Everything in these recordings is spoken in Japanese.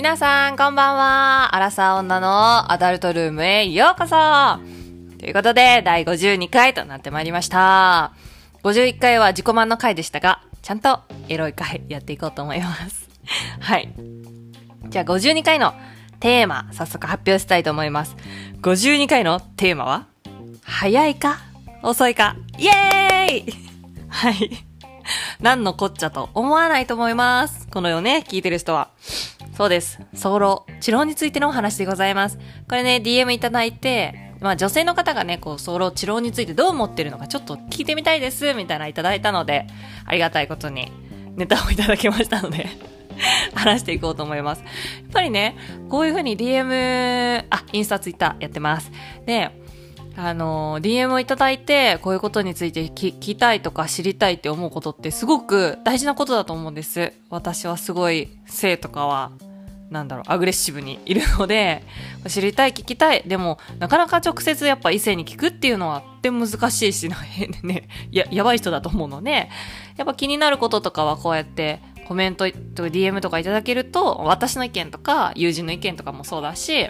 皆さん、こんばんは。アラサー女のアダルトルームへようこそということで、第52回となってまいりました。51回は自己満の回でしたが、ちゃんとエロい回やっていこうと思います。はい。じゃあ52回のテーマ、早速発表したいと思います。52回のテーマは、早いか遅いかイエーイ はい。何のこっちゃと思わないと思います。このよね、聞いてる人は。そうです。早漏、治療についてのお話でございます。これね、DM いただいて、まあ女性の方がね、こう、早漏、治療についてどう思ってるのかちょっと聞いてみたいです、みたいないただいたので、ありがたいことにネタをいただきましたので、話していこうと思います。やっぱりね、こういうふうに DM、あ、インスタ、ツイッターやってます。で、あの、DM をいただいて、こういうことについて聞聞きたいとか知りたいって思うことってすごく大事なことだと思うんです。私はすごい性とかは、なんだろう、アグレッシブにいるので、知りたい、聞きたい。でも、なかなか直接やっぱ異性に聞くっていうのはって難しいし、ね、や、やばい人だと思うので、やっぱ気になることとかはこうやってコメントとか DM とかいただけると、私の意見とか友人の意見とかもそうだし、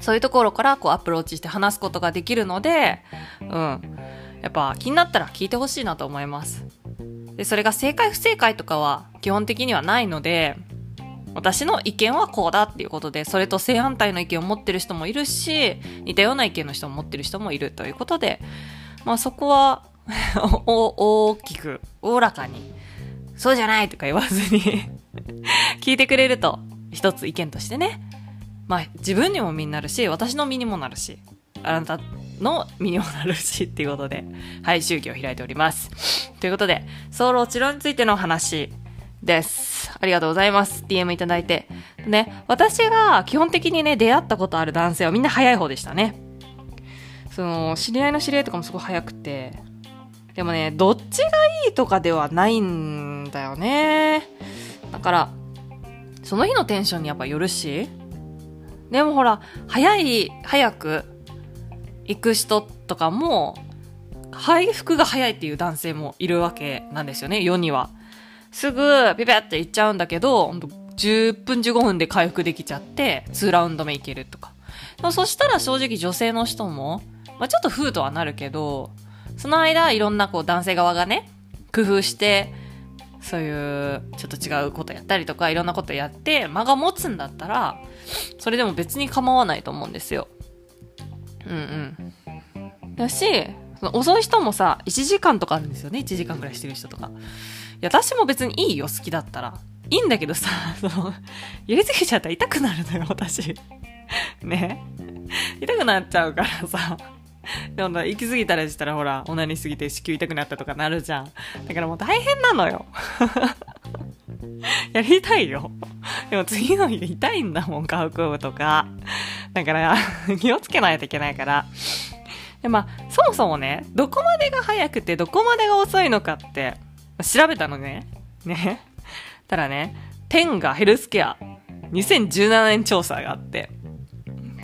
そういうところからこうアプローチして話すことができるので、うん。やっぱ気になったら聞いてほしいなと思います。で、それが正解不正解とかは基本的にはないので、私の意見はこうだっていうことで、それと正反対の意見を持ってる人もいるし、似たような意見の人も持ってる人もいるということで、まあそこは 大きく、おおらかに、そうじゃないとか言わずに 聞いてくれると、一つ意見としてね、まあ自分にも身になるし、私の身にもなるし、あなたの身にもなるしっていうことで、はい、宗教を開いております。ということで、早漏治療についての話です。ありがとうございます。DM いただいて。ね、私が基本的にね、出会ったことある男性はみんな早い方でしたね。その、知り合いの知り合いとかもすごい早くて。でもね、どっちがいいとかではないんだよね。だから、その日のテンションにやっぱよるし、でもほら、早い、早く行く人とかも、回復が早いっていう男性もいるわけなんですよね、世には。すぐ、ピピって行っちゃうんだけど、10分15分で回復できちゃって、2ラウンド目いけるとか。そしたら正直女性の人も、まあちょっと風とはなるけど、その間いろんなこう男性側がね、工夫して、そういう、ちょっと違うことやったりとか、いろんなことやって、間が持つんだったら、それでも別に構わないと思うんですよ。うんうん。だし、遅い人もさ、1時間とかあるんですよね。1時間ぐらいしてる人とか。や、私も別にいいよ、好きだったら。いいんだけどさ、その、やりすぎちゃったら痛くなるのよ、私。ね。痛くなっちゃうからさ。でも、行き過ぎたらしたらほら、オナニーすぎて子宮痛くなったとかなるじゃん。だからもう大変なのよ。やりたいよ。でも次の日痛いんだもん、下腹部とか。だから、気をつけないといけないから。で、まあ、そもそもね、どこまでが早くてどこまでが遅いのかって、調べたのね。ね。ただね、テンガヘルスケア2017年調査があって、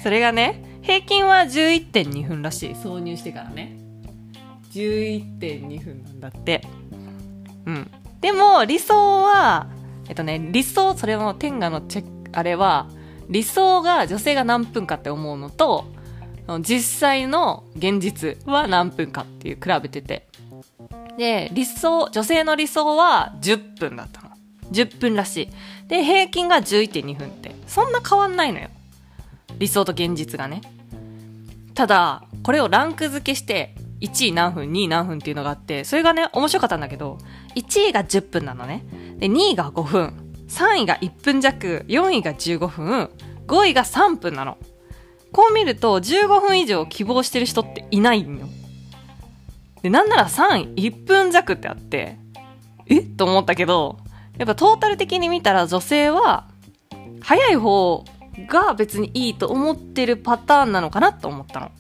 それがね、平均は11.2分らしい。挿入してからね。11.2分なんだって。うん。でも、理想は、えっとね、理想、それも天下のチェック、あれは、理想が女性が何分かって思うのと、実際の現実は何分かっていう比べてて。で、理想、女性の理想は10分だったの。10分らしい。で、平均が11.2分って、そんな変わんないのよ。理想と現実がね。ただ、これをランク付けして、1位何分、2位何分っていうのがあって、それがね、面白かったんだけど、1位が10分なのね。で、2位が5分、3位が1分弱、4位が15分、5位が3分なの。こう見ると、15分以上希望してる人っていないんよ。で、なんなら3位、1分弱ってあって、え？と思ったけど、やっぱトータル的に見たら女性は、早い方が別にいいと思ってるパターンなのかなと思ったの。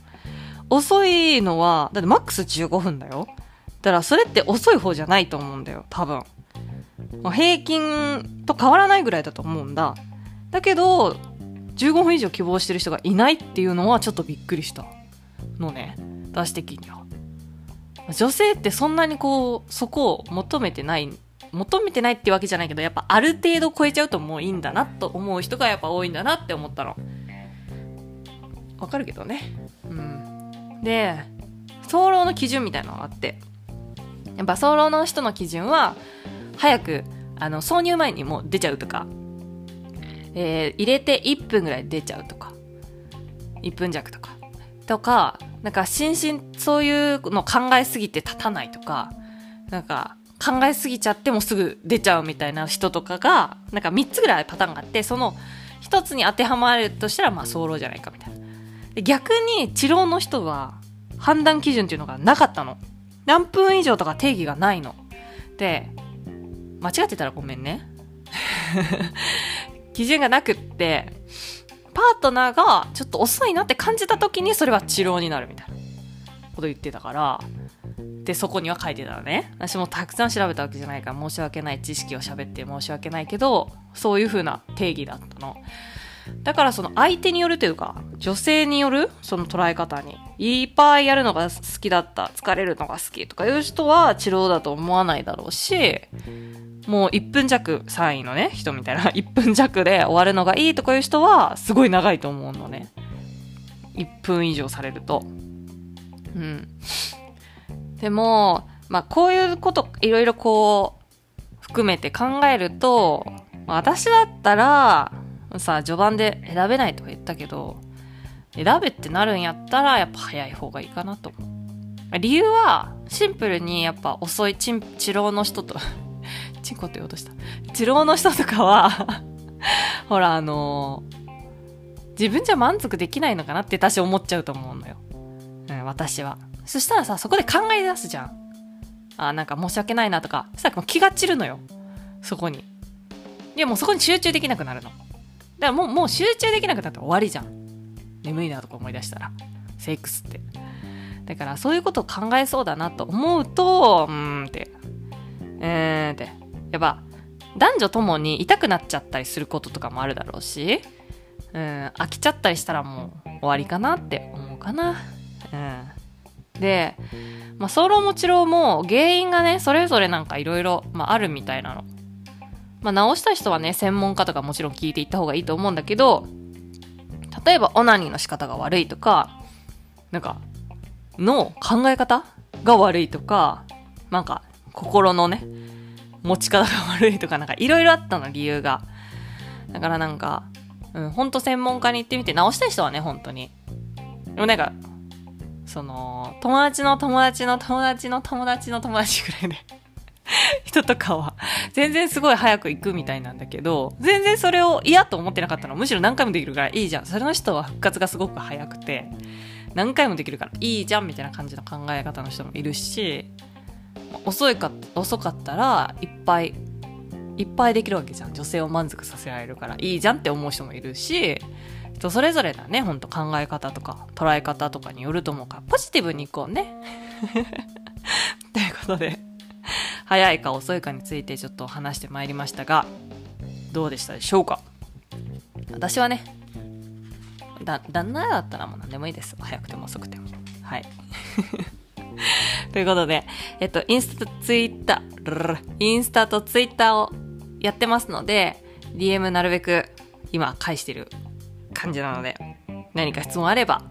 遅いのは、だってマックス15分だよ。だからそれって遅い方じゃないと思うんだよ、多分。平均と変わらないぐらいだと思うんだ。だけど、15分以上希望してる人がいないっていうのはちょっとびっくりしたのね。私的には。女性ってそんなにこう、そこを求めてない求めてないってわけじゃないけど、やっぱある程度超えちゃうともういいんだなと思う人がやっぱ多いんだなって思ったの。わかるけどね。うん。で、早漏の基準みたいなのがあって、やっぱ早漏の人の基準は、早く、あの、挿入前にもう出ちゃうとか、えー、入れて1分ぐらい出ちゃうとか、1分弱とか、とか、なんか、心身、そういうの考えすぎて立たないとか、なんか、考えすぎちゃってもすぐ出ちゃうみたいな人とかが、なんか3つぐらいパターンがあって、その1つに当てはまるとしたら、まあ、早漏じゃないかみたいな。で逆に、治療の人は、判断基準っていうのがなかったの。何分以上とか定義がないの。で、間違ってたらごめんね。基準がなくって、パートナーがちょっと遅いなって感じた時にそれは治療になるみたいなこと言ってたから、で、そこには書いてたのね。私もたくさん調べたわけじゃないから申し訳ない知識を喋って申し訳ないけど、そういう風な定義だったの。だからその相手によるというか、女性によるその捉え方に、いっぱいやるのが好きだった、疲れるのが好きとかいう人は治療だと思わないだろうし、もう1分弱、3位のね、人みたいな、1分弱で終わるのがいいとかいう人は、すごい長いと思うのね。1分以上されると。うん。でも、まあ、こういうこと、いろいろこう、含めて考えると、私だったら、さ、序盤で選べないとか言ったけど、選べってなるんやったら、やっぱ早い方がいいかなと思う。理由は、シンプルにやっぱ遅い治療の人とチンコって言おうとした。治療の人とかは ほら、あのー、自分じゃ満足できないのかなって私思っちゃうと思うのよ。うん、私は。そしたらさ、そこで考え出すじゃん。あ、なんか申し訳ないなとか。そしたらもう気が散るのよ。そこに。で、もうそこに集中できなくなるの。だからもう、もう集中できなくなったら終わりじゃん。眠いなとか思い出したら。セックスって。だからそういうことを考えそうだなと思うと、うーんって、えーって、やっぱ男女ともに痛くなっちゃったりすることとかもあるだろうし、うん、飽きちゃったりしたらもう終わりかなって思うかな。うん、で、まあ、早漏も治療も原因がね、それぞれなんかいろいろあるみたいなの。まあ、治した人はね、専門家とかもちろん聞いていった方がいいと思うんだけど、例えばオナニーの仕方が悪いとか、なんか、の考え方が悪いとか、なんか、心のね、持ち方が悪いとかなんかいろいろあったの理由が。だからなんか、うん、ほんと専門家に行ってみて直したい人はね、本当に。でもなんか、その、友達の友達の友達の友達の友達ぐらいで 人とかは、全然すごい早く行くみたいなんだけど、全然それを嫌と思ってなかったの。むしろ何回もできるからいいじゃん。それの人は復活がすごく早くて、何回もできるからいいじゃんみたいな感じの考え方の人もいるし、遅いか遅かったらいっぱいいっぱいできるわけじゃん。女性を満足させられるから。いいじゃんって思う人もいるし人それぞれだね。ほんと考え方とか捉え方とかによると思うから。ポジティブにいこうね。ということで早いか遅いかについてちょっと話してまいりましたがどうでしたでしょうか？私はね旦那だったらもう何でもいいです。早くても遅くても。はい。ということで、えっと、インスタとツイッター、インスタとツイッターをやってますので、DM なるべく今返してる感じなので、何か質問あれば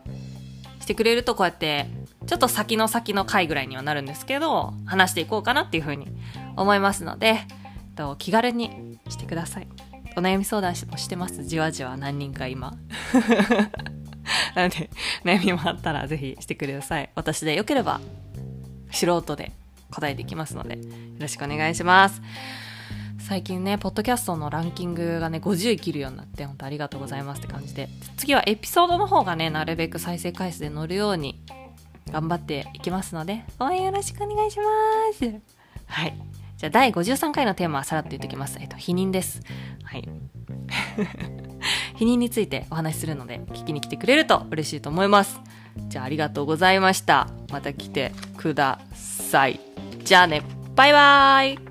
してくれるとこうやって、ちょっと先の先の回ぐらいにはなるんですけど、話していこうかなっていうふうに思いますので、えっと気軽にしてください。お悩み相談もしてます？じわじわ何人か今。なので、悩みもあったらぜひしてください。私でよければ、素人で答えていきますので、よろしくお願いします。最近ね、ポッドキャストのランキングがね、50位切るようになって、本当ありがとうございますって感じで、次はエピソードの方がね、なるべく再生回数で乗るように頑張っていきますので、応援よろしくお願いします。はい。じゃあ、第53回のテーマはさらっと言っておきます。えっと、否認です。はい。否認についてお話しするので、聞きに来てくれると嬉しいと思います。じゃあありがとうございました。また来てください。じゃあね、バイバーイ